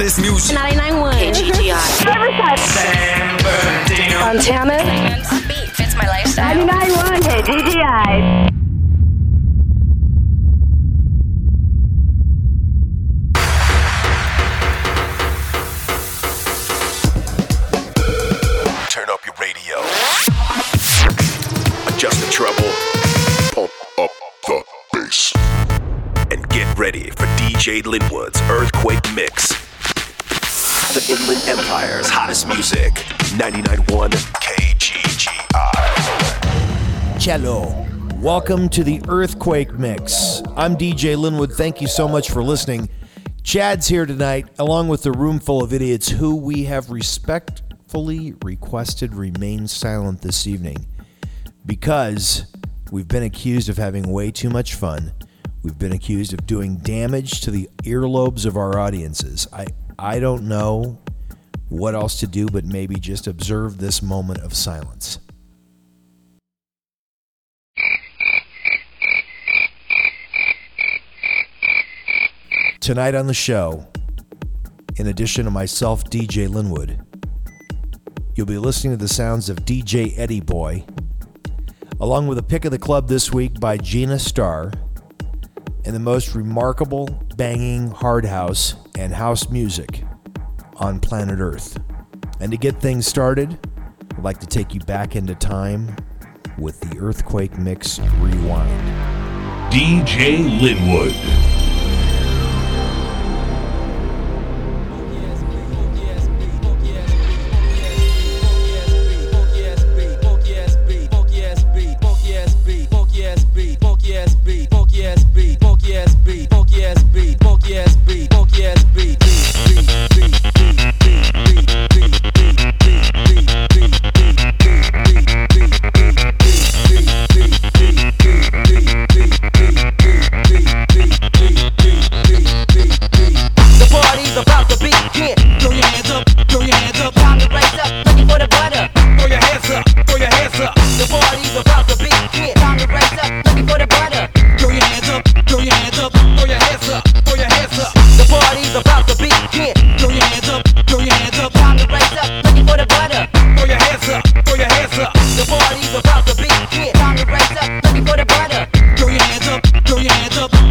hottest music. 99.1 KGGI. San Bernardino. Montana. Beat fits my lifestyle. 99.1 KGGI. Turn up your radio. Adjust the treble. Pump up the bass. And get ready for DJ Linwood's Earthquake Mix. The Inland Empire's hottest music. 99.1 KGGI. Cello. Welcome to the Earthquake Mix. I'm DJ Linwood. Thank you so much for listening. Chad's here tonight, along with the room full of idiots who we have respectfully requested remain silent this evening because we've been accused of having way too much fun. We've been accused of doing damage to the earlobes of our audiences. I, I don't know what else to do but maybe just observe this moment of silence. Tonight on the show, in addition to myself, DJ Linwood, you'll be listening to the sounds of DJ Eddie Boy, along with a pick of the club this week by Gina Starr, and the most remarkable banging hard house and house music on planet Earth. And to get things started, I'd like to take you back into time with the Earthquake Mix Rewind. DJ Linwood. hands up.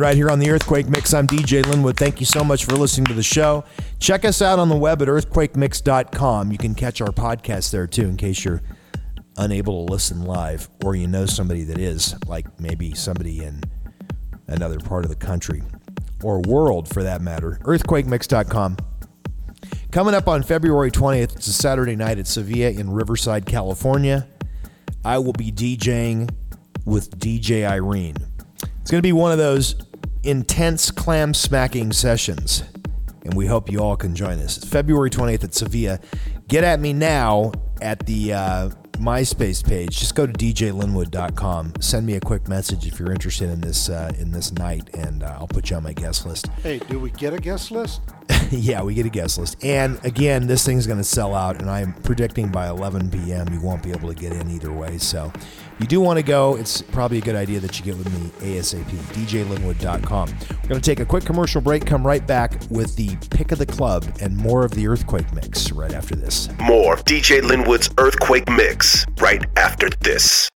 Right here on the Earthquake Mix. I'm DJ Linwood. Thank you so much for listening to the show. Check us out on the web at earthquakemix.com. You can catch our podcast there too in case you're unable to listen live or you know somebody that is, like maybe somebody in another part of the country or world for that matter. Earthquakemix.com. Coming up on February 20th, it's a Saturday night at Sevilla in Riverside, California. I will be DJing with DJ Irene. It's going to be one of those intense clam smacking sessions, and we hope you all can join us. It's February 20th at Sevilla. Get at me now at the uh, MySpace page. Just go to djlinwood.com. Send me a quick message if you're interested in this uh, in this night, and uh, I'll put you on my guest list. Hey, do we get a guest list? yeah, we get a guest list. And again, this thing's going to sell out, and I'm predicting by 11 p.m. you won't be able to get in either way. So you do want to go, it's probably a good idea that you get with me ASAP. DJLinwood.com. We're going to take a quick commercial break, come right back with the pick of the club and more of the Earthquake mix right after this. More DJ Linwood's Earthquake Mix right after this.